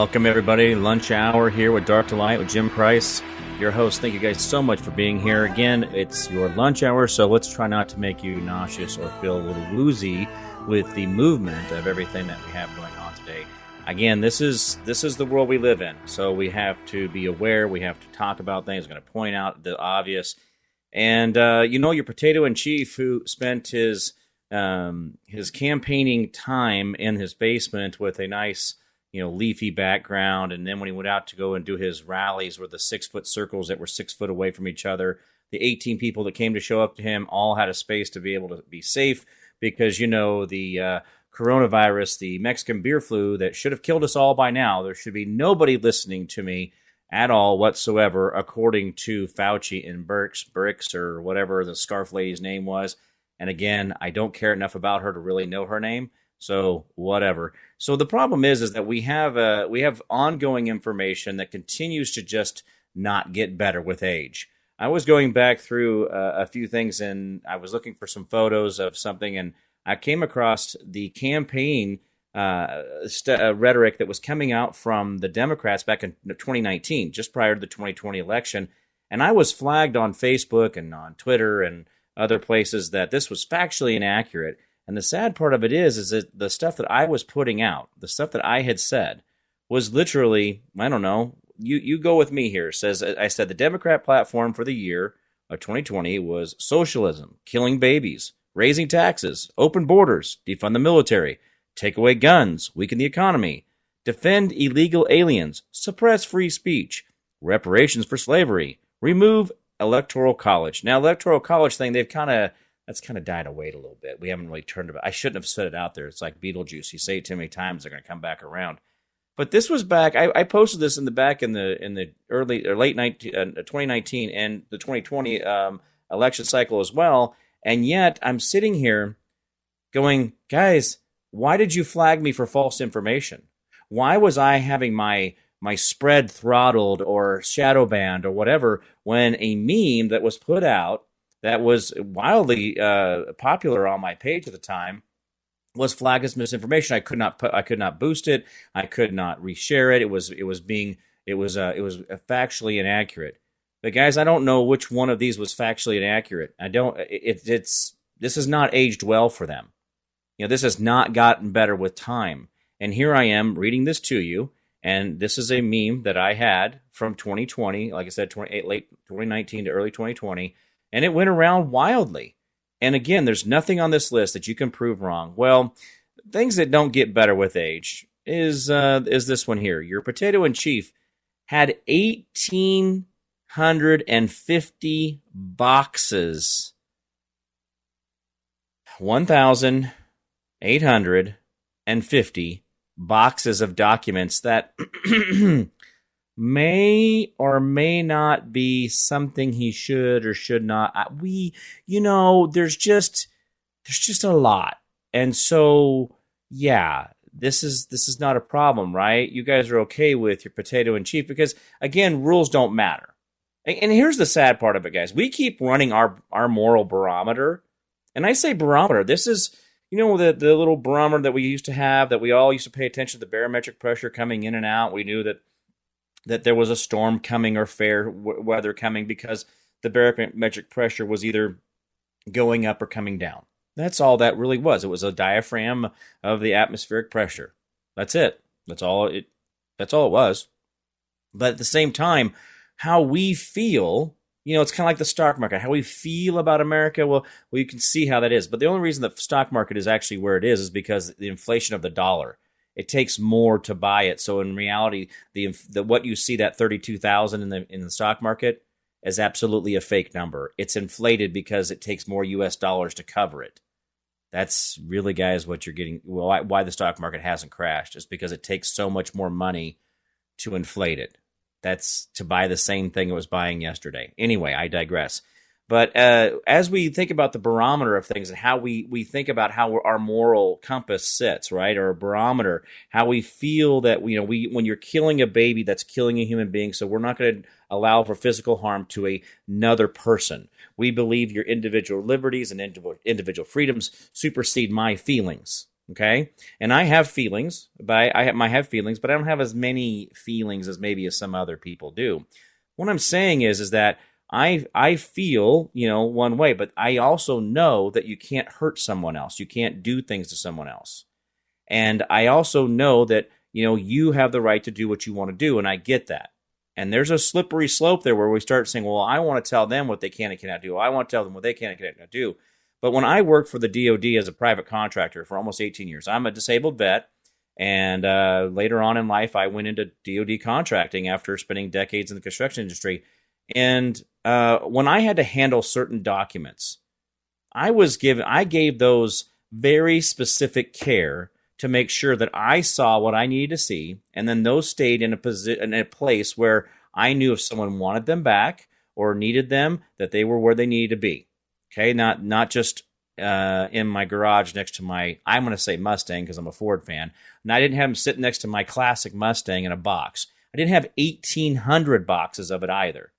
Welcome, everybody. Lunch hour here with Dark to Light with Jim Price, your host. Thank you guys so much for being here. Again, it's your lunch hour, so let's try not to make you nauseous or feel a little woozy with the movement of everything that we have going on today. Again, this is this is the world we live in, so we have to be aware. We have to talk about things. We're going to point out the obvious, and uh, you know your potato in chief who spent his um, his campaigning time in his basement with a nice you know leafy background, and then when he went out to go and do his rallies, were the six foot circles that were six foot away from each other. The 18 people that came to show up to him all had a space to be able to be safe because you know the uh, coronavirus, the Mexican beer flu that should have killed us all by now. There should be nobody listening to me at all whatsoever, according to Fauci and Birx, Birx or whatever the scarf lady's name was. And again, I don't care enough about her to really know her name, so whatever. So the problem is, is that we have uh, we have ongoing information that continues to just not get better with age. I was going back through uh, a few things and I was looking for some photos of something, and I came across the campaign uh, st- uh, rhetoric that was coming out from the Democrats back in 2019, just prior to the 2020 election. And I was flagged on Facebook and on Twitter and other places that this was factually inaccurate. And the sad part of it is, is that the stuff that I was putting out, the stuff that I had said, was literally, I don't know, you you go with me here. Says I said the Democrat platform for the year of 2020 was socialism, killing babies, raising taxes, open borders, defund the military, take away guns, weaken the economy, defend illegal aliens, suppress free speech, reparations for slavery, remove electoral college. Now, electoral college thing, they've kind of that's kind of died away a little bit. We haven't really turned it. I shouldn't have said it out there. It's like Beetlejuice. You say it too many times, they're going to come back around. But this was back. I, I, posted this in the back in the in the early or late 19, uh, 2019 and the 2020 um, election cycle as well. And yet I'm sitting here going, guys, why did you flag me for false information? Why was I having my my spread throttled or shadow banned or whatever when a meme that was put out that was wildly uh, popular on my page at the time was flagged as misinformation. I could not put, I could not boost it. I could not reshare it. It was it was being it was uh, it was factually inaccurate. But guys, I don't know which one of these was factually inaccurate. I don't. It, it's this has not aged well for them. You know, this has not gotten better with time. And here I am reading this to you, and this is a meme that I had from 2020. Like I said, 20, late 2019 to early 2020, and it went around wildly. And again, there's nothing on this list that you can prove wrong. Well, things that don't get better with age is uh, is this one here. Your potato in chief had 1850 boxes. 1850 boxes of documents that may or may not be something he should or should not. We, you know, there's just there's just a lot, and so yeah, this is this is not a problem, right? You guys are okay with your potato and chief because again, rules don't matter. And, and here's the sad part of it, guys. We keep running our our moral barometer, and I say barometer. This is you know the the little barometer that we used to have that we all used to pay attention to the barometric pressure coming in and out. We knew that that there was a storm coming or fair w- weather coming because the barometric pressure was either going up or coming down. That's all that really was. It was a diaphragm of the atmospheric pressure. That's it. That's all it that's all it was. But at the same time, how we feel, you know, it's kind of like the stock market. How we feel about America, well, well, you can see how that is. But the only reason the stock market is actually where it is is because the inflation of the dollar it takes more to buy it. So in reality, the, the what you see that thirty two thousand in the in the stock market is absolutely a fake number. It's inflated because it takes more U.S. dollars to cover it. That's really, guys, what you're getting. Why, why the stock market hasn't crashed is because it takes so much more money to inflate it. That's to buy the same thing it was buying yesterday. Anyway, I digress. But uh, as we think about the barometer of things and how we, we think about how our moral compass sits, right, or a barometer, how we feel that you know we when you're killing a baby, that's killing a human being. So we're not going to allow for physical harm to a, another person. We believe your individual liberties and individual freedoms supersede my feelings. Okay, and I have feelings, but I have, I have feelings, but I don't have as many feelings as maybe as some other people do. What I'm saying is, is that I I feel, you know, one way, but I also know that you can't hurt someone else. You can't do things to someone else. And I also know that, you know, you have the right to do what you want to do, and I get that. And there's a slippery slope there where we start saying, well, I want to tell them what they can and cannot do. I want to tell them what they can and cannot do. But when I worked for the DoD as a private contractor for almost 18 years, I'm a disabled vet. And uh, later on in life, I went into DoD contracting after spending decades in the construction industry. And uh, when I had to handle certain documents, I was given, I gave those very specific care to make sure that I saw what I needed to see, and then those stayed in a position, in a place where I knew if someone wanted them back or needed them, that they were where they needed to be. Okay, not not just uh, in my garage next to my, I'm going to say Mustang because I'm a Ford fan, and I didn't have them sitting next to my classic Mustang in a box. I didn't have 1,800 boxes of it either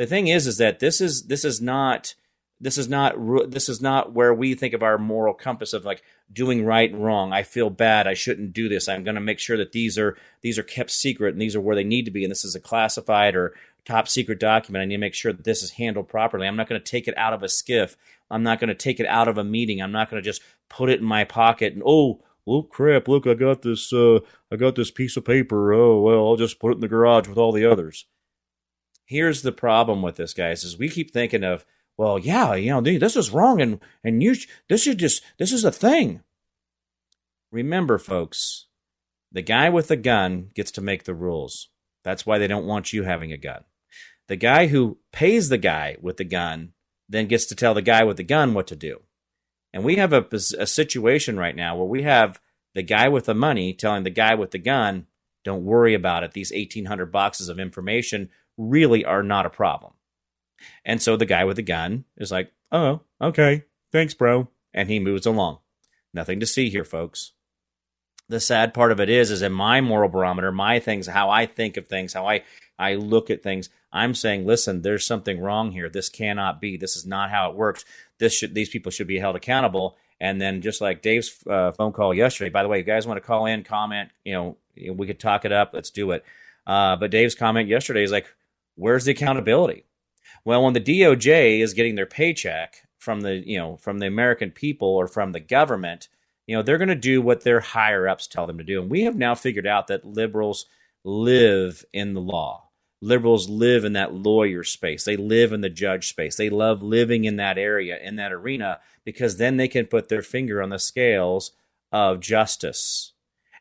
the thing is is that this is this is not this is not this is not where we think of our moral compass of like doing right and wrong. I feel bad. I shouldn't do this. I'm going to make sure that these are these are kept secret and these are where they need to be. And this is a classified or top secret document. I need to make sure that this is handled properly. I'm not going to take it out of a SCIF. I'm not going to take it out of a meeting. I'm not going to just put it in my pocket and oh oh crap. Look i got this uh i got this piece of paper. Oh well i'll just put it in the garage with all the others here's the problem with this, guys, is we keep thinking of, well, yeah, you know, this is wrong, and and you, this is just, this is a thing. Remember, folks, the guy with the gun gets to make the rules. That's why they don't want you having a gun. The guy who pays the guy with the gun then gets to tell the guy with the gun what to do. And we have a, a situation right now where we have the guy with the money telling the guy with the gun, don't worry about it. These 1,800 boxes of information really are not a problem. And so the guy with the gun is like, oh, okay, thanks, bro. And he moves along. Nothing to see here, folks. The sad part of it is, is in my moral barometer, my things, how I think of things, how I, I look at things, I'm saying, listen, there's something wrong here. This cannot be. This is not how it works. This should, these people should be held accountable. And then just like Dave's uh, phone call yesterday, by the way, you guys want to call in, comment, you know, we could talk it up. Let's do it. Uh, but Dave's comment yesterday is like, where's the accountability? Well, when the DOJ is getting their paycheck from the, you know, from the American people or from the government, you know, they're going to do what their higher ups tell them to do. And we have now figured out that liberals live in the law. Liberals live in that lawyer space. They live in the judge space. They love living in that area, in that arena, because then they can put their finger on the scales of justice.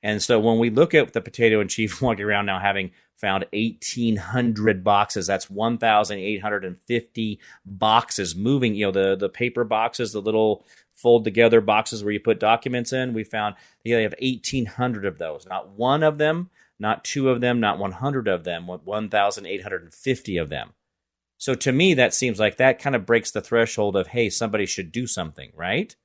And so when we look at the potato and chief walking around now having found 1,800 boxes. That's 1,850 boxes moving. You know, the, the paper boxes, the little fold together boxes where you put documents in. We found you know, they have 1,800 of those. Not one of them, not two of them, not 100 of them, 1,850 of them. So to me, that seems like that kind of breaks the threshold of, hey, somebody should do something, right?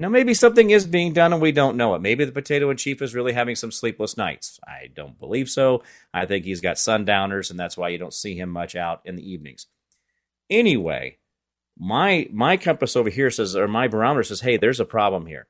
Now, maybe something is being done and we don't know it. Maybe the potato and chief is really having some sleepless nights. I don't believe so. I think he's got sundowners, and that's why you don't see him much out in the evenings. Anyway, my my compass over here says, or my barometer says, hey, there's a problem here.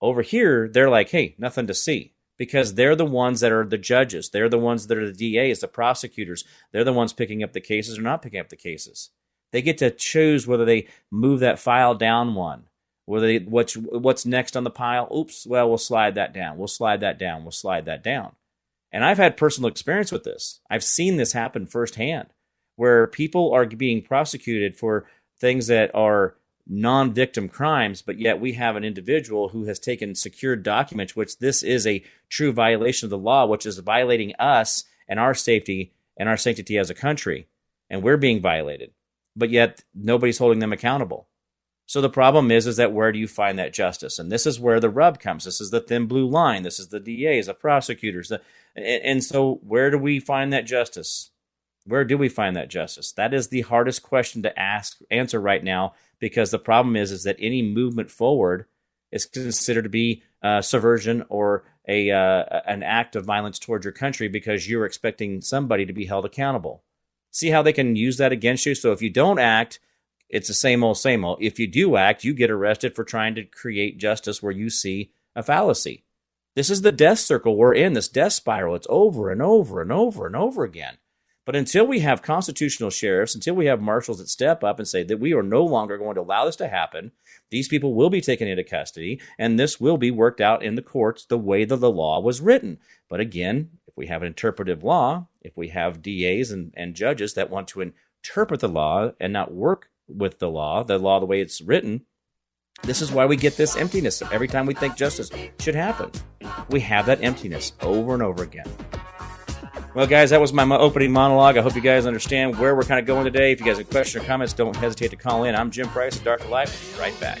Over here, they're like, hey, nothing to see. Because they're the ones that are the judges. They're the ones that are the DAs, the prosecutors. They're the ones picking up the cases or not picking up the cases. They get to choose whether they move that file down one they, what's what's next on the pile? Oops, well, we'll slide that down. We'll slide that down. We'll slide that down. And I've had personal experience with this. I've seen this happen firsthand where people are being prosecuted for things that are non victim crimes, but yet we have an individual who has taken secured documents, which this is a true violation of the law, which is violating us and our safety and our sanctity as a country. And we're being violated, but yet nobody's holding them accountable. So the problem is, is that where do you find that justice? And this is where the rub comes. This is the thin blue line. This is the DAs, the prosecutors, the, And, and so, where do we find that justice? Where do we find that justice? That is the hardest question to ask answer right now because the problem is is that any movement forward is considered to be uh, subversion or a uh, an act of violence towards your country because you're expecting somebody to be held accountable. See how they can use that against you. So if you don't act, it's the same old same old. If you do act, you get arrested for trying to create justice where you see a fallacy. This is the death circle we're in, this death spiral. It's over and over and over and over again. But until we have constitutional sheriffs, until we have marshals that step up and say that we are no longer going to allow this to happen, these people will be taken into custody, and this will be worked out in the courts the way that the law was written. But again, if we have an interpretive law, if we have DAs and, and judges that want to interpret the law and not work with the law, the law the way it's written, this is why we get this emptiness every time we think justice should happen. We have that emptiness over and over again. Well, guys, that was my opening monologue. I hope you guys understand where we're kind of going today. If you guys have questions or comments, don't hesitate to call in. I'm Jim Price of Dark Life. Right back.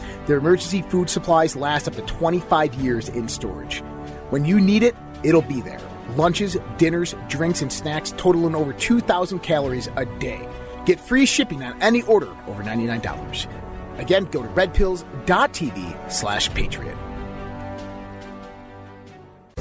Their emergency food supplies last up to 25 years in storage. When you need it, it'll be there. Lunches, dinners, drinks, and snacks totaling over 2,000 calories a day. Get free shipping on any order over $99. Again, go to redpills.tv slash patriot.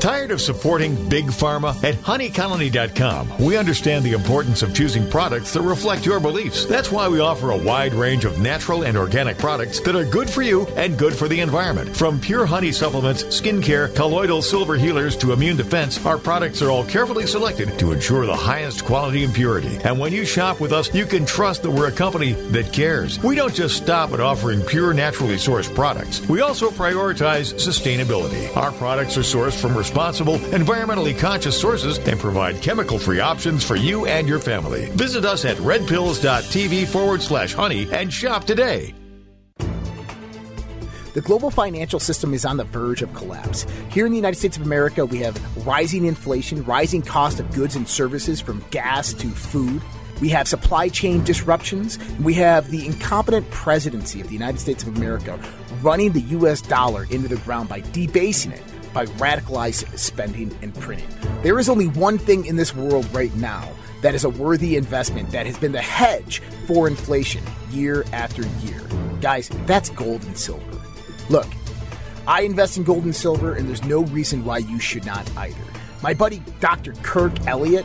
Tired of supporting Big Pharma? At honeycolony.com, we understand the importance of choosing products that reflect your beliefs. That's why we offer a wide range of natural and organic products that are good for you and good for the environment. From pure honey supplements, skincare, colloidal silver healers to immune defense, our products are all carefully selected to ensure the highest quality and purity. And when you shop with us, you can trust that we're a company that cares. We don't just stop at offering pure, naturally sourced products. We also prioritize sustainability. Our products are sourced from responsible, environmentally conscious sources and provide chemical free options for you and your family. Visit us at redpills.tv forward slash honey and shop today. The global financial system is on the verge of collapse. Here in the United States of America, we have rising inflation, rising cost of goods and services from gas to food. We have supply chain disruptions. We have the incompetent presidency of the United States of America running the US dollar into the ground by debasing it by radicalized spending and printing. There is only one thing in this world right now that is a worthy investment that has been the hedge for inflation year after year. Guys, that's gold and silver. Look, I invest in gold and silver, and there's no reason why you should not either. My buddy Dr. Kirk Elliott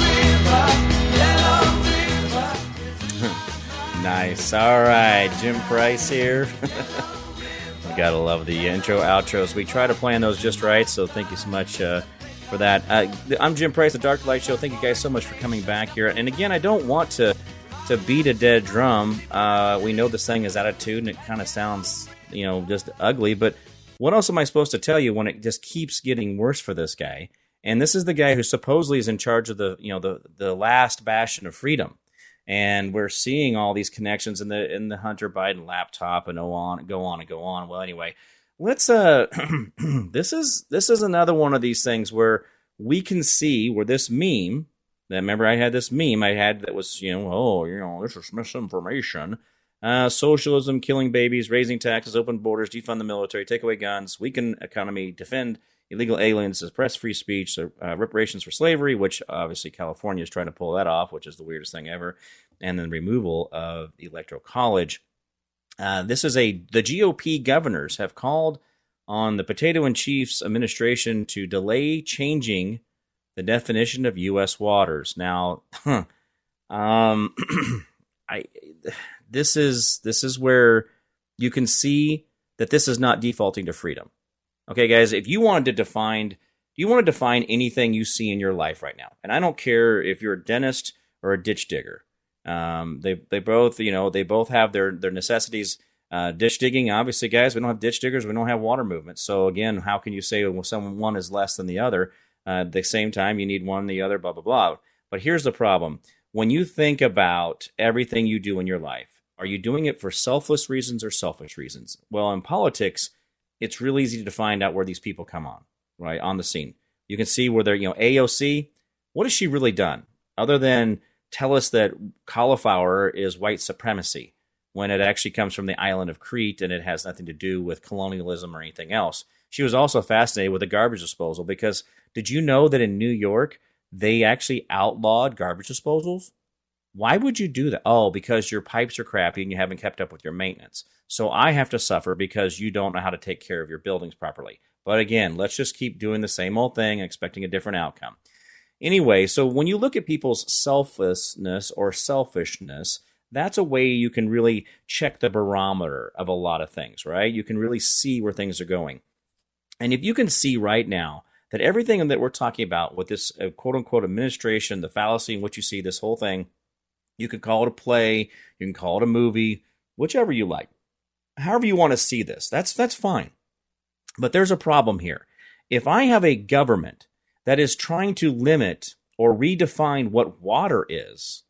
Nice. All right, Jim Price here. we gotta love the intro outros. We try to plan those just right, so thank you so much uh, for that. Uh, I'm Jim Price, the Dark Light Show. Thank you guys so much for coming back here. And again, I don't want to to beat a dead drum. Uh, we know this thing is attitude, and it kind of sounds, you know, just ugly. But what else am I supposed to tell you when it just keeps getting worse for this guy? And this is the guy who supposedly is in charge of the, you know, the the last bastion of freedom and we're seeing all these connections in the in the Hunter Biden laptop and go on go on and go on. Well, anyway, let's uh this is this is another one of these things where we can see where this meme that remember I had this meme I had that was you know oh you know this is misinformation. Uh, socialism, killing babies, raising taxes, open borders, defund the military, take away guns, weaken economy, defend illegal aliens, suppress free speech, uh, reparations for slavery, which obviously California is trying to pull that off, which is the weirdest thing ever, and then removal of the electoral college. Uh, this is a the GOP governors have called on the Potato and Chiefs administration to delay changing the definition of U.S. waters. Now, um, I this is this is where you can see that this is not defaulting to freedom. Okay, guys, if you wanted to define, you want to define anything you see in your life right now, and I don't care if you're a dentist or a ditch digger. Um, they they both you know they both have their their necessities. Uh, ditch digging, obviously, guys, we don't have ditch diggers, we don't have water movement. So again, how can you say well, someone one is less than the other? Uh, at the same time, you need one, the other, blah blah blah. But here's the problem: when you think about everything you do in your life, are you doing it for selfless reasons or selfish reasons? Well, in politics, it's real easy to find out where these people come on, right on the scene. You can see where they're, you know, AOC. What has she really done other than tell us that cauliflower is white supremacy when it actually comes from the island of Crete and it has nothing to do with colonialism or anything else. She was also fascinated with the garbage disposal because did you know that in New York they actually outlawed garbage disposals? Why would you do that? Oh, because your pipes are crappy and you haven't kept up with your maintenance. So I have to suffer because you don't know how to take care of your buildings properly. But again, let's just keep doing the same old thing, expecting a different outcome. Anyway, so when you look at people's selflessness or selfishness, that's a way you can really check the barometer of a lot of things, right? You can really see where things are going. And if you can see right now that everything that we're talking about with this uh, quote unquote administration, the fallacy in which you see this whole thing, you can call it a play, you can call it a movie, whichever you like. However you want to see this, that's that's fine. But there's a problem here. If I have a government that is trying to limit or redefine what water is,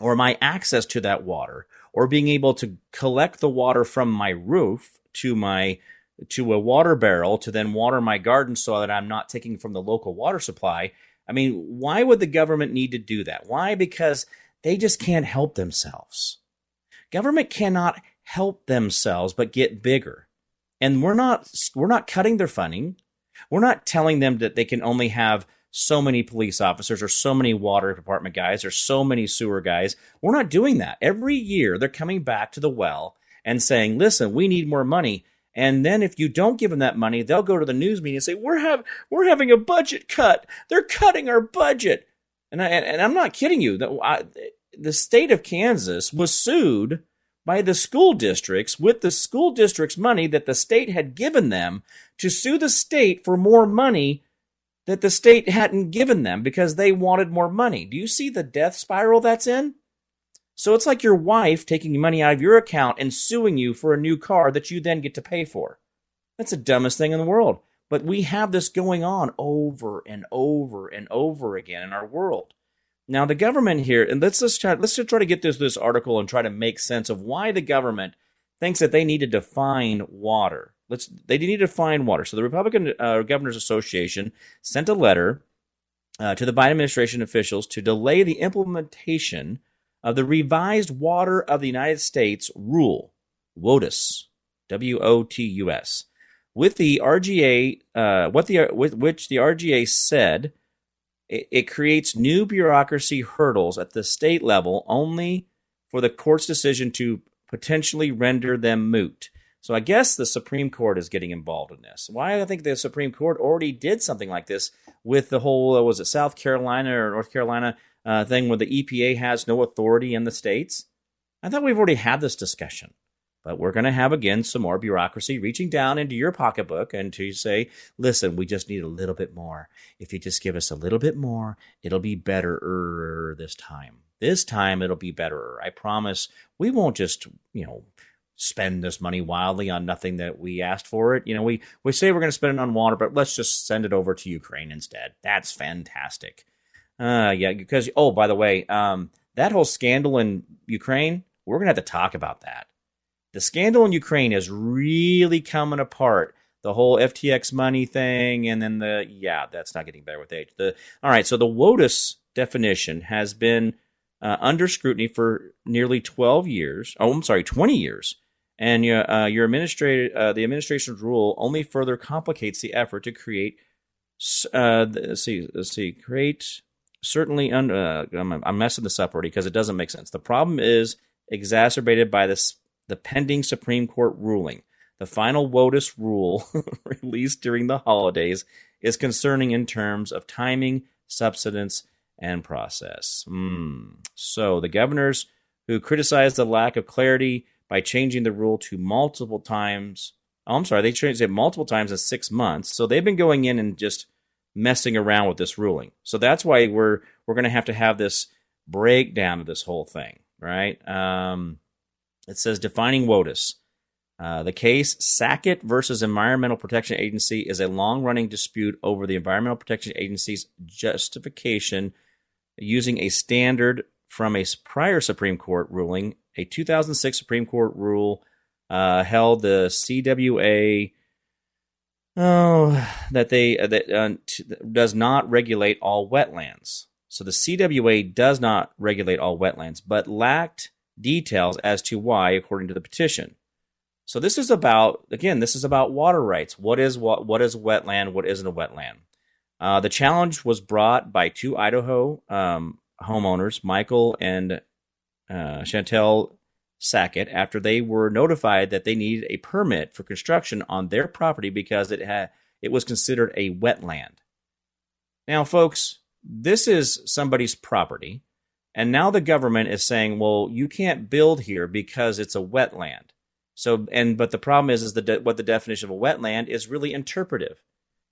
or my access to that water, or being able to collect the water from my roof to my to a water barrel to then water my garden so that I'm not taking from the local water supply. I mean, why would the government need to do that? Why? Because they just can't help themselves. Government cannot help themselves but get bigger. And we're not we're not cutting their funding. We're not telling them that they can only have so many police officers or so many water department guys or so many sewer guys. We're not doing that. Every year they're coming back to the well and saying, "Listen, we need more money." And then if you don't give them that money, they'll go to the news media and say, "We're have we're having a budget cut. They're cutting our budget." And I, and I'm not kidding you. The, I, the state of Kansas was sued by the school districts with the school districts' money that the state had given them to sue the state for more money that the state hadn't given them because they wanted more money. Do you see the death spiral that's in? So it's like your wife taking money out of your account and suing you for a new car that you then get to pay for. That's the dumbest thing in the world. But we have this going on over and over and over again in our world. Now the government here, and let's just try, let's just try to get this this article and try to make sense of why the government thinks that they need to define water. Let's they need to define water. So the Republican uh, Governors Association sent a letter uh, to the Biden administration officials to delay the implementation of the revised Water of the United States rule, WOTUS, W O T U S, with the RGA, uh, what the with which the RGA said it, it creates new bureaucracy hurdles at the state level only for the court's decision to potentially render them moot. So I guess the Supreme Court is getting involved in this. Why I think the Supreme Court already did something like this with the whole uh, was it South Carolina or North Carolina uh, thing where the EPA has no authority in the states. I thought we've already had this discussion. But we're going to have again some more bureaucracy reaching down into your pocketbook and to say, listen, we just need a little bit more. If you just give us a little bit more, it'll be better this time. This time it'll be better. I promise we won't just, you know, spend this money wildly on nothing that we asked for it. You know, we, we say we're going to spend it on water, but let's just send it over to Ukraine instead. That's fantastic. Uh, yeah, because, oh, by the way, um, that whole scandal in Ukraine, we're going to have to talk about that the scandal in Ukraine is really coming apart. The whole FTX money thing, and then the yeah, that's not getting better with age. The all right, so the WOTUS definition has been uh, under scrutiny for nearly 12 years. Oh, I'm sorry, 20 years, And uh, your administrator, uh, the administration's rule only further complicates the effort to create. Uh, let's see, let's see, create certainly. Un, uh, I'm messing this up already because it doesn't make sense. The problem is exacerbated by this the pending Supreme Court ruling. The final WOTUS rule released during the holidays is concerning in terms of timing, substance, and process. Mm. So the governors who criticized the lack of clarity by changing the rule to multiple times. Oh, I'm sorry, they changed it multiple times in six months. So they've been going in and just messing around with this ruling. So that's why we're we're going to have to have this breakdown of this whole thing, right? Um, it says defining WOTUS. Uh, the case Sackett versus Environmental Protection Agency is a long running dispute over the Environmental Protection Agency's justification using a standard from a prior Supreme Court ruling. A 2006 Supreme Court rule uh, held the CWA oh, that they uh, that uh, t- does not regulate all wetlands. So the CWA does not regulate all wetlands, but lacked details as to why, according to the petition. So this is about again, this is about water rights. What is what what is wetland? What isn't a wetland? Uh, the challenge was brought by two Idaho um, homeowners, Michael and uh, Chantell Sackett, after they were notified that they needed a permit for construction on their property because it had it was considered a wetland. Now, folks, this is somebody's property, and now the government is saying, "Well, you can't build here because it's a wetland." So, and but the problem is, is that de- what the definition of a wetland is really interpretive,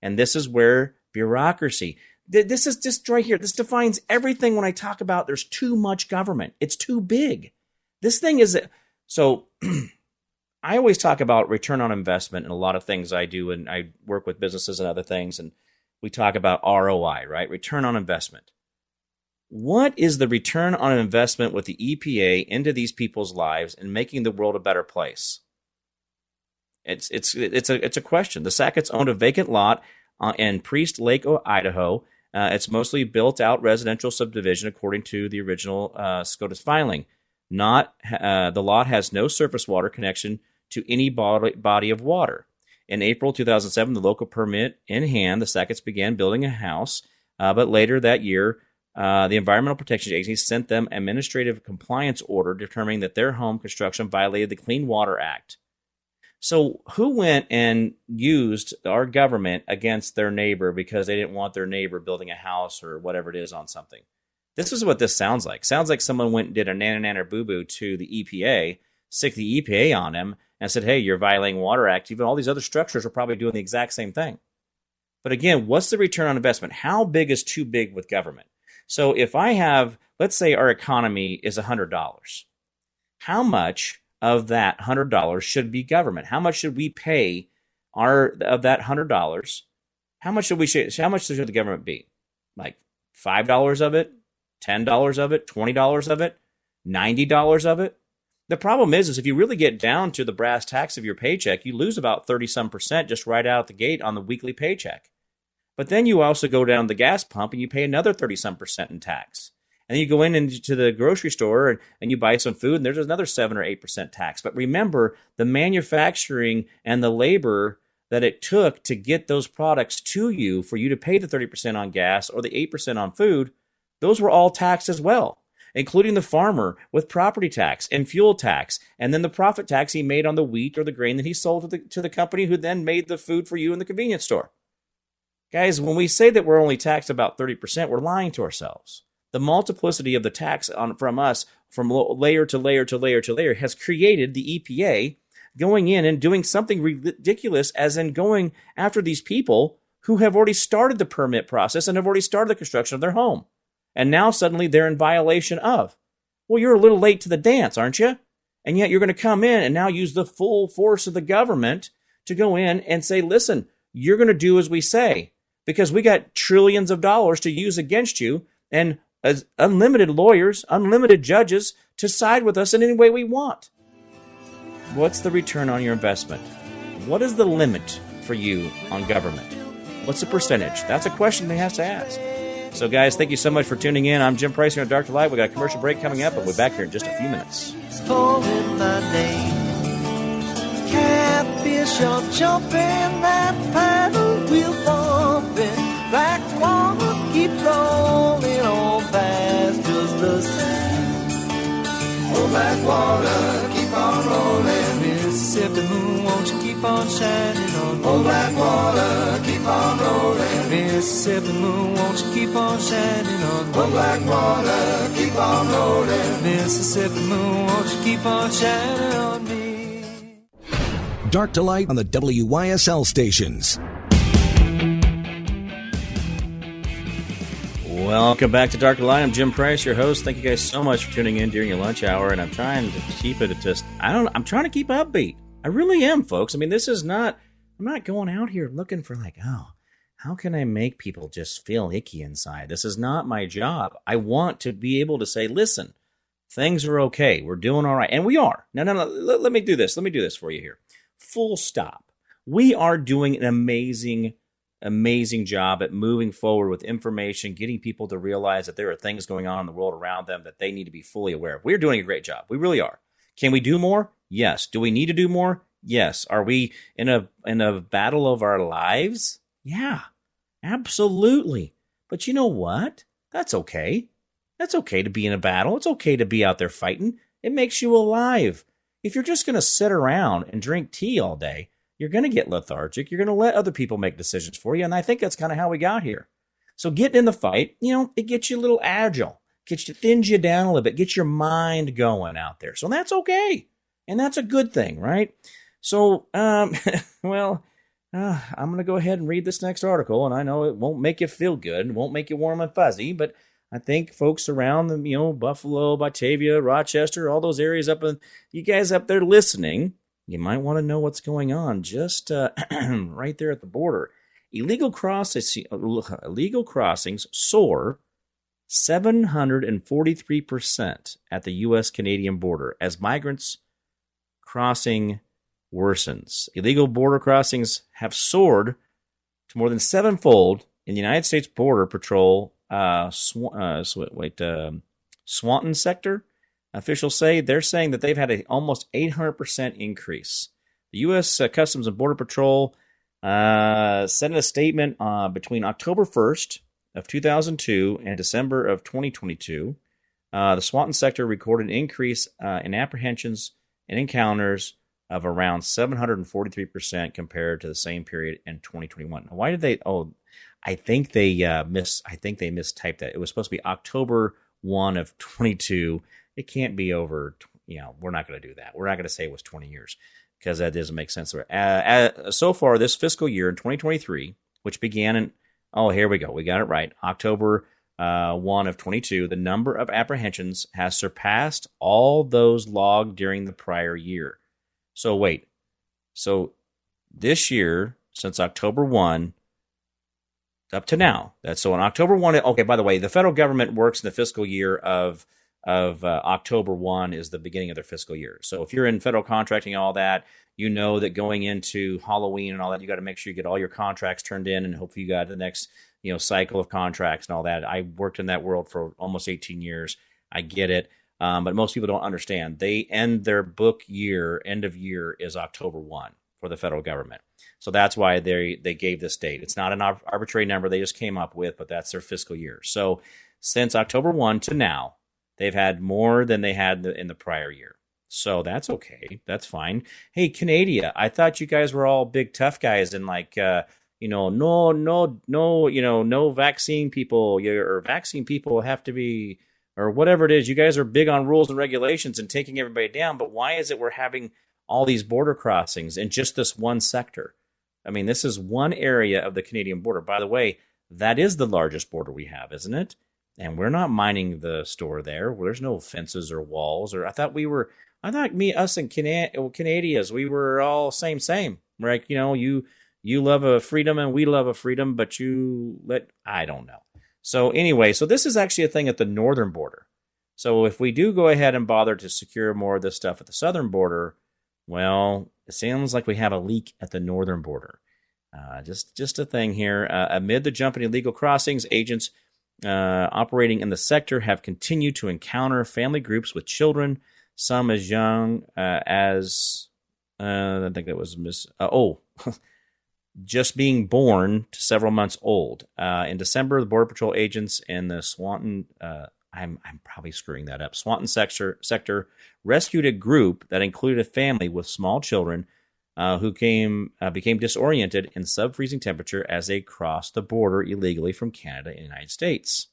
and this is where bureaucracy. Th- this is just right here. This defines everything. When I talk about there's too much government, it's too big. This thing is so. I always talk about return on investment in a lot of things I do, and I work with businesses and other things, and we talk about ROI, right? Return on investment. What is the return on investment with the EPA into these people's lives and making the world a better place? It's it's it's a it's a question. The Sacketts owned a vacant lot uh, in Priest Lake, Idaho. Uh, it's mostly built out residential subdivision according to the original uh, SCOTUS filing. Not uh, the lot has no surface water connection to any body, body of water. In April 2007, the local permit in hand, the Sacketts began building a house, uh, but later that year, uh, the Environmental Protection Agency sent them administrative compliance order determining that their home construction violated the Clean Water Act. So, who went and used our government against their neighbor because they didn't want their neighbor building a house or whatever it is on something? This is what this sounds like. Sounds like someone went and did a nana nana boo boo to the EPA, sick the EPA on him, and said, "Hey, you're violating Water Act." Even all these other structures are probably doing the exact same thing. But again, what's the return on investment? How big is too big with government? So if I have, let's say our economy is $100, how much of that $100 should be government? How much should we pay our of that $100? How much should we how much should the government be? Like $5 of it, $10 of it, $20 of it, $90 of it? The problem is, is if you really get down to the brass tacks of your paycheck, you lose about 30 some percent just right out the gate on the weekly paycheck. But then you also go down the gas pump and you pay another 30 some percent in tax. And then you go in into the grocery store and, and you buy some food and there's another 7 or 8% tax. But remember, the manufacturing and the labor that it took to get those products to you for you to pay the 30% on gas or the 8% on food, those were all taxed as well including the farmer with property tax and fuel tax, and then the profit tax he made on the wheat or the grain that he sold to the, to the company who then made the food for you in the convenience store. Guys, when we say that we're only taxed about 30%, we're lying to ourselves. The multiplicity of the tax on, from us, from layer to layer to layer to layer, has created the EPA going in and doing something ridiculous, as in going after these people who have already started the permit process and have already started the construction of their home. And now suddenly they're in violation of. Well, you're a little late to the dance, aren't you? And yet you're going to come in and now use the full force of the government to go in and say, listen, you're going to do as we say because we got trillions of dollars to use against you and as unlimited lawyers, unlimited judges to side with us in any way we want. What's the return on your investment? What is the limit for you on government? What's the percentage? That's a question they have to ask. So, guys, thank you so much for tuning in. I'm Jim Price here on to Light. We got a commercial break coming up, but we'll be back here in just a few minutes. in that paddle wheel. Black water keep rolling on past just the same. Oh, black water, keep on rolling. Mississippi moon, won't you keep on shining on me? Oh, black water, keep on rolling. Mississippi moon, won't you keep on shining on me? Oh, black water, keep on rolling. Mississippi moon, won't you keep on shining on me? Dark to light on the WYSL stations. Welcome back to Dark Light. I'm Jim Price, your host. Thank you guys so much for tuning in during your lunch hour. And I'm trying to keep it at just I don't I'm trying to keep upbeat. I really am, folks. I mean, this is not I'm not going out here looking for like, oh, how can I make people just feel icky inside? This is not my job. I want to be able to say, listen, things are okay. We're doing all right. And we are. No, no, no. Let, let me do this. Let me do this for you here. Full stop. We are doing an amazing, amazing job at moving forward with information, getting people to realize that there are things going on in the world around them that they need to be fully aware of. We're doing a great job. We really are. Can we do more? Yes. Do we need to do more? Yes. Are we in a in a battle of our lives? Yeah. Absolutely. But you know what? That's okay. That's okay to be in a battle. It's okay to be out there fighting. It makes you alive. If you're just going to sit around and drink tea all day, you're going to get lethargic. You're going to let other people make decisions for you. And I think that's kind of how we got here. So getting in the fight, you know, it gets you a little agile, gets you, thins you down a little bit, gets your mind going out there. So that's okay. And that's a good thing, right? So, um, well, uh, I'm going to go ahead and read this next article. And I know it won't make you feel good, it won't make you warm and fuzzy, but I think folks around the, you know, Buffalo, Batavia, Rochester, all those areas up in, you guys up there listening, you might want to know what's going on just uh, right there at the border. Illegal crossings, illegal crossings soar 743% at the U.S. Canadian border as migrants crossing worsens. Illegal border crossings have soared to more than sevenfold in the United States Border Patrol uh, Sw- uh, wait, um, Swanton sector. Officials say they're saying that they've had an almost 800% increase. The U.S. Uh, Customs and Border Patrol uh, sent a statement uh, between October 1st of 2002 and December of 2022. Uh, the Swanton sector recorded an increase uh, in apprehensions and encounters of around 743% compared to the same period in 2021. Why did they? Oh, I think they uh, miss. I think they mistyped that. It was supposed to be October one of 22. It can't be over. You know, we're not going to do that. We're not going to say it was 20 years because that doesn't make sense. Uh, uh, so far, this fiscal year in 2023, which began in oh, here we go. We got it right. October uh, 1 of 22, the number of apprehensions has surpassed all those logged during the prior year. So, wait. So, this year, since October 1, up to now. That's so on October 1. Okay, by the way, the federal government works in the fiscal year of of uh, October 1 is the beginning of their fiscal year. So if you're in federal contracting and all that, you know that going into Halloween and all that, you got to make sure you get all your contracts turned in and hopefully you got the next, you know, cycle of contracts and all that. I worked in that world for almost 18 years. I get it. Um, but most people don't understand. They end their book year, end of year is October 1 for the federal government. So that's why they they gave this date. It's not an arbitrary number they just came up with, but that's their fiscal year. So since October 1 to now, they've had more than they had in the prior year. So that's okay. That's fine. Hey, Canada, I thought you guys were all big tough guys and like uh, you know, no, no, no, you know, no vaccine people or vaccine people have to be or whatever it is. You guys are big on rules and regulations and taking everybody down, but why is it we're having all these border crossings in just this one sector? I mean, this is one area of the Canadian border. By the way, that is the largest border we have, isn't it? And we're not mining the store there. There's no fences or walls. Or I thought we were. I thought me, us, and Cana- Canadians, we were all same, same. Like you know, you you love a freedom and we love a freedom, but you let I don't know. So anyway, so this is actually a thing at the northern border. So if we do go ahead and bother to secure more of this stuff at the southern border, well, it sounds like we have a leak at the northern border. Uh, just, just a thing here. Uh, amid the jump in illegal crossings, agents uh, operating in the sector have continued to encounter family groups with children, some as young uh, as Uh, I think that was Miss. Uh, oh, just being born to several months old. Uh, in December, the Border Patrol agents in the Swanton, uh, I'm, I'm probably screwing that up, Swanton sector, sector rescued a group that included a family with small children uh, who came uh, became disoriented in sub-freezing temperature as they crossed the border illegally from Canada and the United States.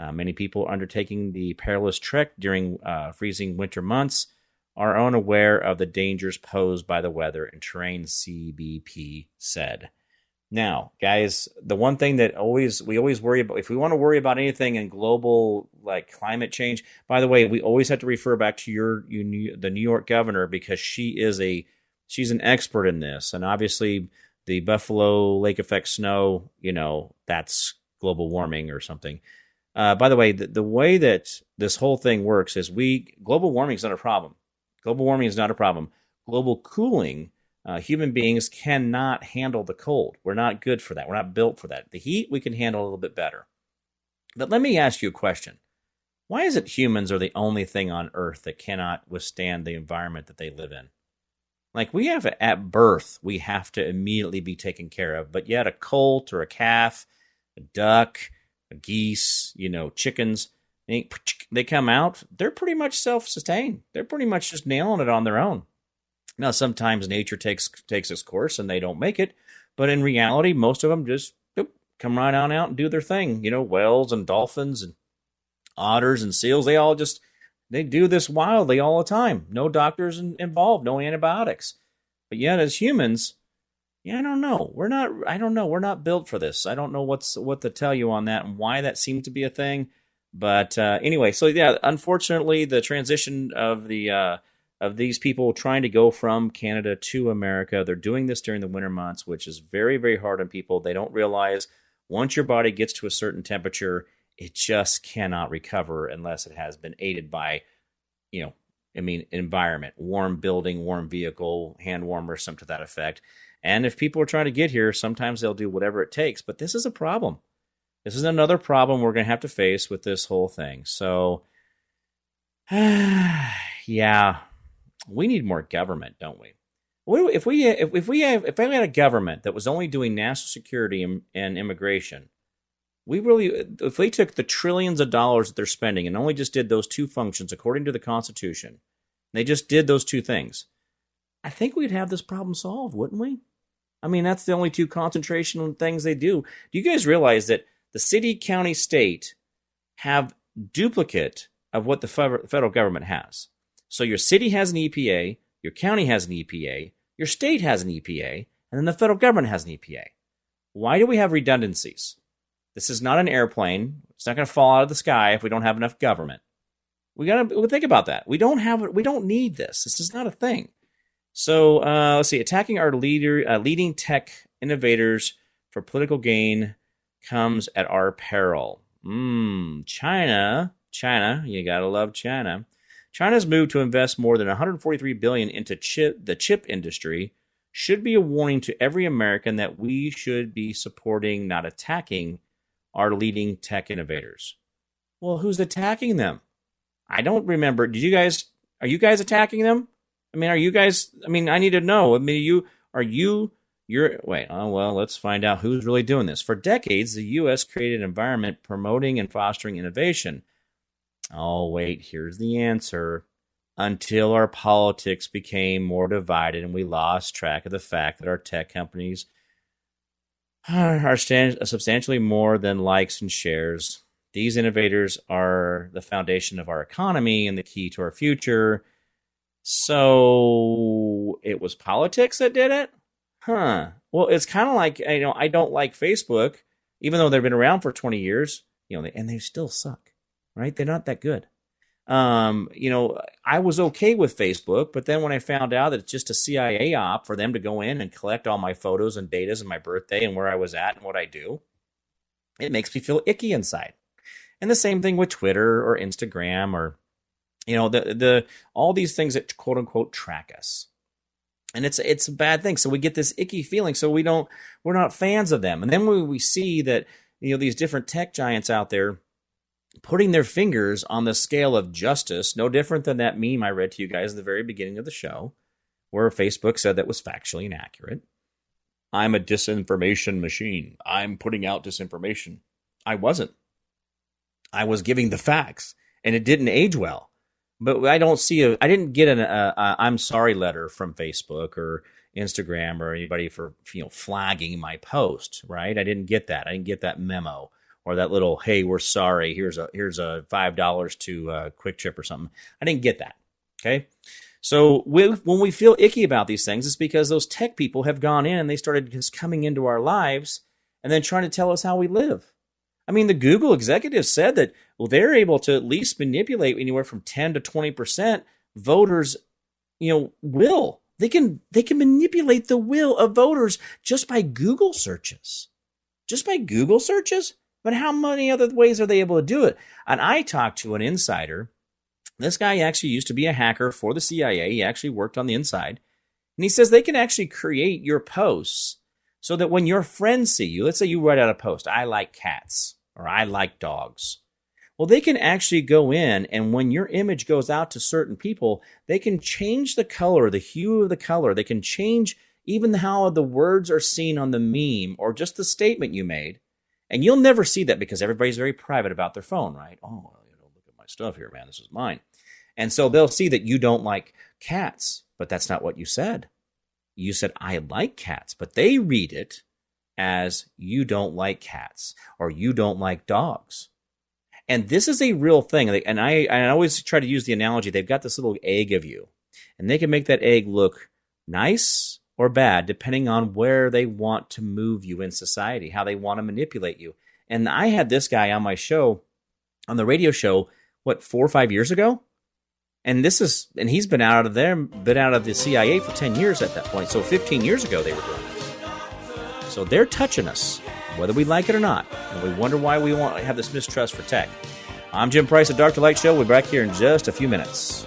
Uh, many people undertaking the perilous trek during uh, freezing winter months are unaware of the dangers posed by the weather and terrain, CBP said. Now, guys, the one thing that always we always worry about if we want to worry about anything in global like climate change, by the way, we always have to refer back to your you, the New York governor because she is a she's an expert in this and obviously the Buffalo Lake effect snow, you know, that's global warming or something. Uh, by the way, the, the way that this whole thing works is we global warming is not a problem. Global warming is not a problem. Global cooling, uh, human beings cannot handle the cold. We're not good for that. We're not built for that. The heat we can handle a little bit better. But let me ask you a question. Why is it humans are the only thing on earth that cannot withstand the environment that they live in? Like we have at birth, we have to immediately be taken care of. But yet a colt or a calf, a duck, a geese, you know, chickens, they come out, they're pretty much self-sustained. They're pretty much just nailing it on their own. Now, sometimes nature takes takes its course and they don't make it, but in reality, most of them just come right on out and do their thing. You know, whales and dolphins and otters and seals, they all just they do this wildly all the time. No doctors involved, no antibiotics. But yet, as humans, yeah, I don't know. We're not. I don't know. We're not built for this. I don't know what's what to tell you on that and why that seemed to be a thing. But uh, anyway, so yeah, unfortunately, the transition of the uh, of these people trying to go from Canada to America, they're doing this during the winter months, which is very very hard on people. They don't realize once your body gets to a certain temperature, it just cannot recover unless it has been aided by, you know, I mean, environment, warm building, warm vehicle, hand warmer, something to that effect. And if people are trying to get here, sometimes they'll do whatever it takes. But this is a problem. This is another problem we're going to have to face with this whole thing. So, yeah, we need more government, don't we? If we if, we have if we had a government that was only doing national security and immigration, we really if they took the trillions of dollars that they're spending and only just did those two functions according to the Constitution, they just did those two things. I think we'd have this problem solved, wouldn't we? I mean, that's the only two concentration things they do. Do you guys realize that the city, county, state have duplicate of what the federal government has. So your city has an EPA, your county has an EPA, your state has an EPA, and then the federal government has an EPA. Why do we have redundancies? This is not an airplane. It's not going to fall out of the sky if we don't have enough government. We got to think about that. We don't have we don't need this. This is not a thing. So uh, let's see. Attacking our leader, uh, leading tech innovators for political gain comes at our peril. Mmm, China, China, you gotta love China. China's move to invest more than 143 billion into chip, the chip industry should be a warning to every American that we should be supporting, not attacking, our leading tech innovators. Well, who's attacking them? I don't remember. Did you guys? Are you guys attacking them? I mean, are you guys? I mean, I need to know. I mean, you are you you're wait, oh well, let's find out who's really doing this. For decades, the US created an environment promoting and fostering innovation. Oh, wait, here's the answer. Until our politics became more divided and we lost track of the fact that our tech companies are substantially more than likes and shares. These innovators are the foundation of our economy and the key to our future. So it was politics that did it? huh. Well, it's kind of like you know I don't like Facebook, even though they've been around for 20 years. You know, and they still suck, right? They're not that good. Um, you know, I was okay with Facebook, but then when I found out that it's just a CIA op for them to go in and collect all my photos and data and my birthday and where I was at and what I do, it makes me feel icky inside. And the same thing with Twitter or Instagram or you know the the all these things that quote unquote track us and it's it's a bad thing. So we get this icky feeling. So we don't we're not fans of them. And then when we see that you know these different tech giants out there putting their fingers on the scale of justice, no different than that meme I read to you guys at the very beginning of the show, where Facebook said that was factually inaccurate. I'm a disinformation machine. I'm putting out disinformation. I wasn't. I was giving the facts, and it didn't age well. But I don't see a. I didn't get an I'm sorry letter from Facebook or Instagram or anybody for you know flagging my post. Right? I didn't get that. I didn't get that memo or that little hey we're sorry. Here's a here's a five dollars to uh, QuikTrip or something. I didn't get that okay? So we, when we feel icky about these things it's because those tech people have gone in and they started just coming into our lives and then trying to tell us how we live. I mean the google executives said that well they're able to at least manipulate anywhere from 10 to 20 percent voters you know will. They can they can manipulate the will of voters just by google searches. Just by google searches but how many other ways are they able to do it? And I talked to an insider. This guy actually used to be a hacker for the CIA. He actually worked on the inside. And he says they can actually create your posts so that when your friends see you, let's say you write out a post, I like cats or I like dogs. Well, they can actually go in and when your image goes out to certain people, they can change the color, the hue of the color. They can change even how the words are seen on the meme or just the statement you made and you'll never see that because everybody's very private about their phone, right? Oh, you know, look at my stuff here, man. This is mine. And so they'll see that you don't like cats, but that's not what you said. You said, I like cats, but they read it as you don't like cats or you don't like dogs. And this is a real thing. And I, I always try to use the analogy they've got this little egg of you, and they can make that egg look nice or bad, depending on where they want to move you in society, how they want to manipulate you. And I had this guy on my show, on the radio show, what, four or five years ago? And this is, and he's been out of there, been out of the CIA for 10 years at that point. So 15 years ago they were doing it. So they're touching us, whether we like it or not. And we wonder why we want have this mistrust for tech. I'm Jim Price, Dark to Light Show. We'll be back here in just a few minutes.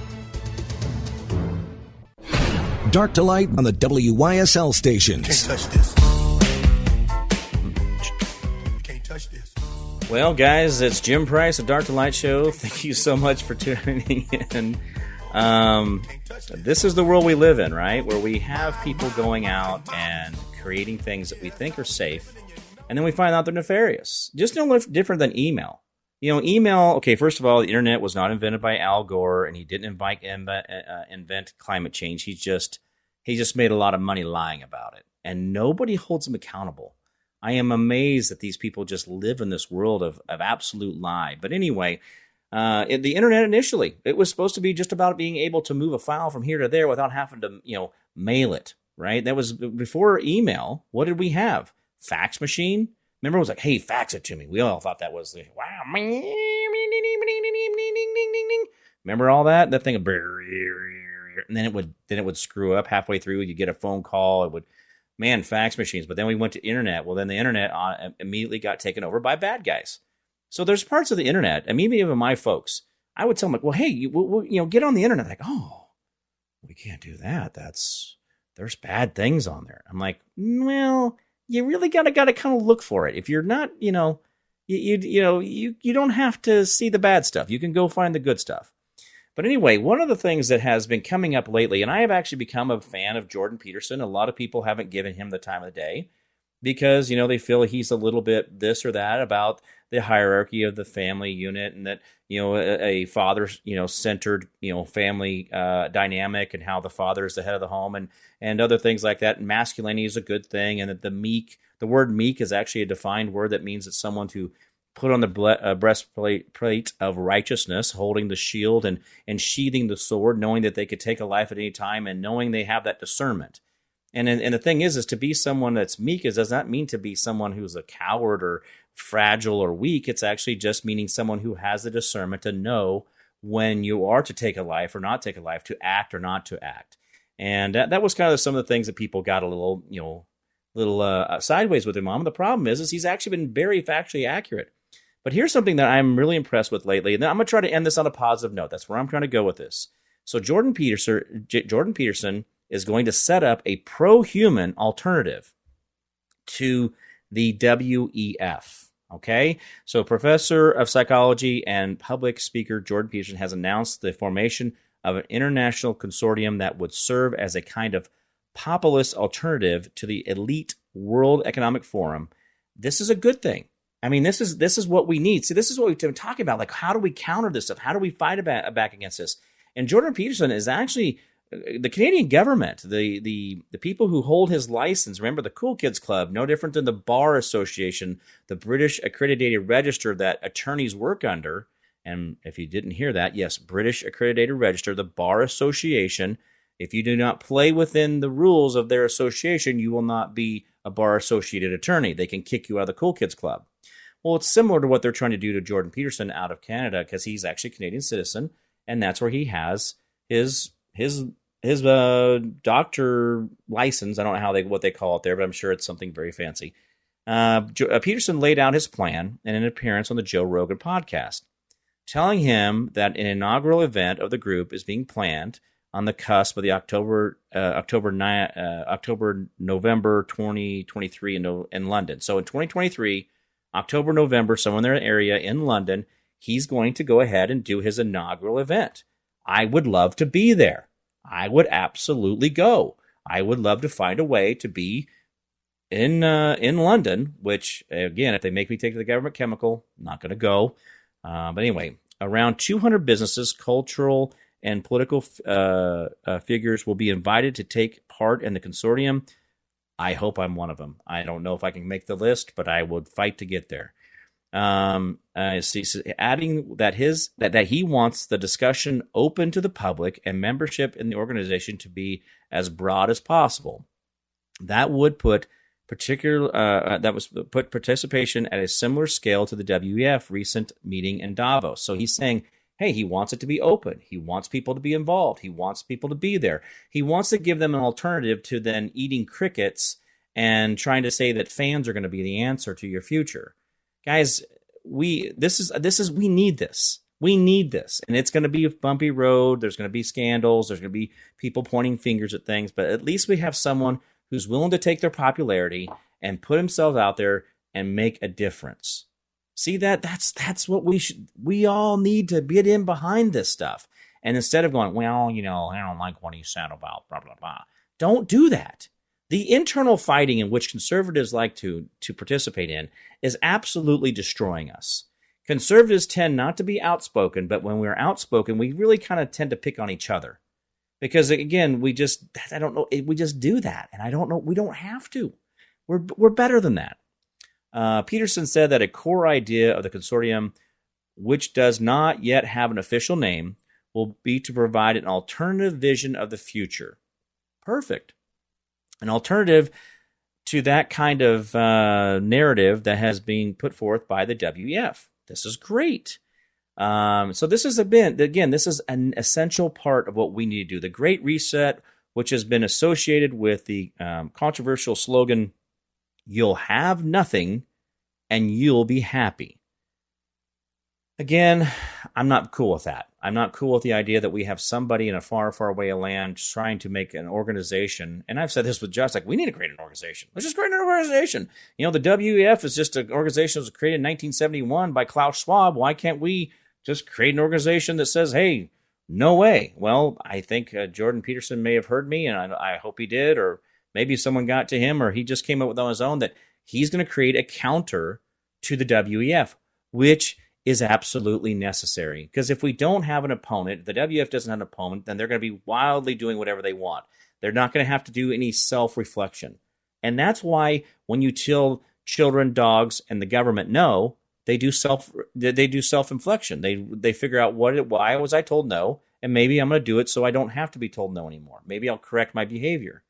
Dark to light on the WYSL stations. touch this. Can't touch this. Well, guys, it's Jim Price of Dark to Light Show. Thank you so much for tuning in. Um, this is the world we live in, right? Where we have people going out and creating things that we think are safe, and then we find out they're nefarious. Just no different than email. You know, email. Okay, first of all, the internet was not invented by Al Gore, and he didn't invite, uh, invent climate change. He just he just made a lot of money lying about it, and nobody holds him accountable. I am amazed that these people just live in this world of, of absolute lie. But anyway, uh, the internet initially, it was supposed to be just about being able to move a file from here to there without having to, you know, mail it, right? That was before email. What did we have? Fax machine. Remember, it was like, hey, fax it to me. We all thought that was the wow. Remember all that? That thing, and then it would then it would screw up halfway through. You get a phone call. It would man, fax machines. But then we went to internet. Well, then the internet uh, immediately got taken over by bad guys. So there's parts of the internet, I mean, even my folks, I would tell them like, well, hey, you, you know, get on the internet. Like, oh, we can't do that. That's there's bad things on there. I'm like, well, you really gotta gotta kind of look for it. If you're not, you know, you, you you know you you don't have to see the bad stuff. You can go find the good stuff. But anyway, one of the things that has been coming up lately, and I have actually become a fan of Jordan Peterson. A lot of people haven't given him the time of the day because, you know, they feel he's a little bit this or that about the hierarchy of the family unit and that, you know, a, a father, you know, centered, you know, family uh, dynamic and how the father is the head of the home and, and other things like that. And masculinity is a good thing. And that the meek, the word meek is actually a defined word that means that someone to put on the ble- uh, breastplate plate of righteousness, holding the shield and, and sheathing the sword, knowing that they could take a life at any time and knowing they have that discernment. And, and the thing is, is to be someone that's meek is, does not mean to be someone who's a coward or fragile or weak. It's actually just meaning someone who has the discernment to know when you are to take a life or not take a life, to act or not to act. And that, that was kind of some of the things that people got a little, you know, little uh, sideways with their mom. The problem is, is he's actually been very factually accurate. But here's something that I'm really impressed with lately, and I'm going to try to end this on a positive note. That's where I'm trying to go with this. So Jordan Peterson, J- Jordan Peterson is going to set up a pro-human alternative to the WEF. Okay, so professor of psychology and public speaker Jordan Peterson has announced the formation of an international consortium that would serve as a kind of populist alternative to the elite World Economic Forum. This is a good thing. I mean, this is this is what we need. See, this is what we've been talking about. Like, how do we counter this stuff? How do we fight about, back against this? And Jordan Peterson is actually the Canadian government, the the the people who hold his license. Remember, the Cool Kids Club, no different than the Bar Association, the British accredited register that attorneys work under. And if you didn't hear that, yes, British accredited register, the Bar Association. If you do not play within the rules of their association, you will not be a bar associated attorney. They can kick you out of the Cool Kids Club. Well, it's similar to what they're trying to do to Jordan Peterson out of Canada because he's actually a Canadian citizen, and that's where he has his his his uh, doctor license. I don't know how they what they call it there, but I'm sure it's something very fancy. Uh, uh, Peterson laid out his plan in an appearance on the Joe Rogan podcast, telling him that an inaugural event of the group is being planned on the cusp of the October uh, October ni- uh, October November 2023 in, in London. So in 2023 October, November, somewhere in their area in London, he's going to go ahead and do his inaugural event. I would love to be there. I would absolutely go. I would love to find a way to be in uh, in London. Which again, if they make me take the government chemical, I'm not going to go. Uh, but anyway, around 200 businesses, cultural and political uh, uh, figures will be invited to take part in the consortium. I hope I'm one of them. I don't know if I can make the list, but I would fight to get there. Um, uh, adding that his that, that he wants the discussion open to the public and membership in the organization to be as broad as possible. That would put particular uh, uh that was put participation at a similar scale to the WEF recent meeting in Davos. So he's saying Hey, he wants it to be open. He wants people to be involved. He wants people to be there. He wants to give them an alternative to then eating crickets and trying to say that fans are going to be the answer to your future. Guys, we this is this is we need this. We need this. And it's going to be a bumpy road. There's going to be scandals. There's going to be people pointing fingers at things, but at least we have someone who's willing to take their popularity and put himself out there and make a difference. See that that's that's what we should we all need to get in behind this stuff. And instead of going, well, you know, I don't like what he said about blah blah blah. Don't do that. The internal fighting in which conservatives like to to participate in is absolutely destroying us. Conservatives tend not to be outspoken, but when we're outspoken, we really kind of tend to pick on each other. Because again, we just I don't know, we just do that. And I don't know, we don't have to. We're we're better than that. Uh, Peterson said that a core idea of the consortium, which does not yet have an official name, will be to provide an alternative vision of the future. Perfect an alternative to that kind of uh, narrative that has been put forth by the WEF. This is great. Um, so this is a bit again. This is an essential part of what we need to do. The Great Reset, which has been associated with the um, controversial slogan "You'll have nothing, and you'll be happy." Again, I'm not cool with that. I'm not cool with the idea that we have somebody in a far, far away land trying to make an organization. And I've said this with Josh, like, we need to create an organization. Let's just create an organization. You know, the WEF is just an organization that was created in 1971 by Klaus Schwab. Why can't we just create an organization that says, hey, no way? Well, I think uh, Jordan Peterson may have heard me, and I, I hope he did, or maybe someone got to him, or he just came up with on his own that he's going to create a counter to the WEF, which is absolutely necessary. Because if we don't have an opponent, the WF doesn't have an opponent, then they're going to be wildly doing whatever they want. They're not going to have to do any self reflection. And that's why when you tell children, dogs, and the government no, they do self they do self inflection. They they figure out what why was I told no, and maybe I'm going to do it so I don't have to be told no anymore. Maybe I'll correct my behavior.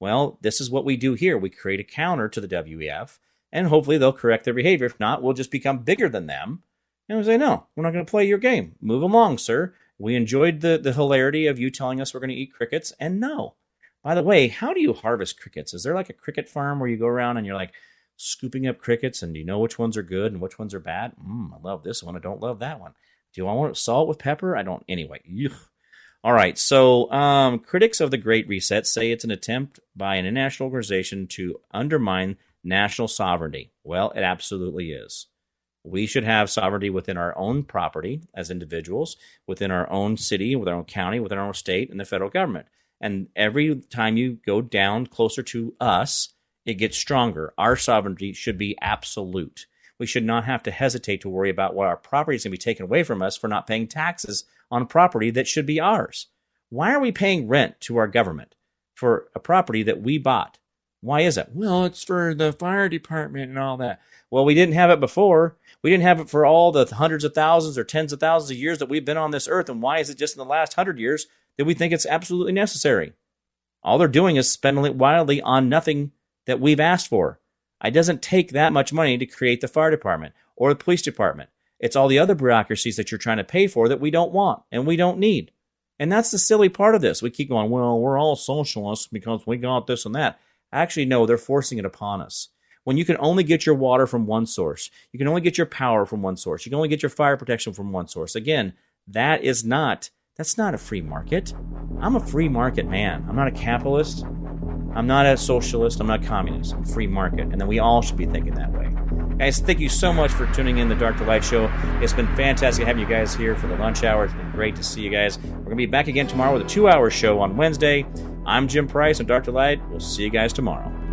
Well, this is what we do here. We create a counter to the WEF, and hopefully they'll correct their behavior. If not, we'll just become bigger than them and we say, no, we're not going to play your game. Move along, sir. We enjoyed the, the hilarity of you telling us we're going to eat crickets. And no. By the way, how do you harvest crickets? Is there like a cricket farm where you go around and you're like scooping up crickets and you know which ones are good and which ones are bad? Mm, I love this one. I don't love that one. Do I want salt with pepper? I don't. Anyway, All right. So, um, critics of the Great Reset say it's an attempt by an international organization to undermine national sovereignty. Well, it absolutely is. We should have sovereignty within our own property as individuals, within our own city, with our own county, within our own state, and the federal government. And every time you go down closer to us, it gets stronger. Our sovereignty should be absolute. We should not have to hesitate to worry about what our property is going to be taken away from us for not paying taxes on property that should be ours. Why are we paying rent to our government for a property that we bought? Why is it? Well, it's for the fire department and all that. Well, we didn't have it before. We didn't have it for all the hundreds of thousands or tens of thousands of years that we've been on this earth. And why is it just in the last hundred years that we think it's absolutely necessary? All they're doing is spending it wildly on nothing that we've asked for. It doesn't take that much money to create the fire department or the police department. It's all the other bureaucracies that you're trying to pay for that we don't want and we don't need. And that's the silly part of this. We keep going, well, we're all socialists because we got this and that. Actually, no, they're forcing it upon us when you can only get your water from one source, you can only get your power from one source, you can only get your fire protection from one source. Again, that is not that's not a free market. I'm a free market man. I'm not a capitalist. I'm not a socialist. I'm not a communist. I'm free market. And then we all should be thinking that way. Guys, thank you so much for tuning in the Dark to Light show. It's been fantastic having you guys here for the lunch hour. It's been great to see you guys. We're going to be back again tomorrow with a two hour show on Wednesday. I'm Jim Price and Dark to Light. We'll see you guys tomorrow.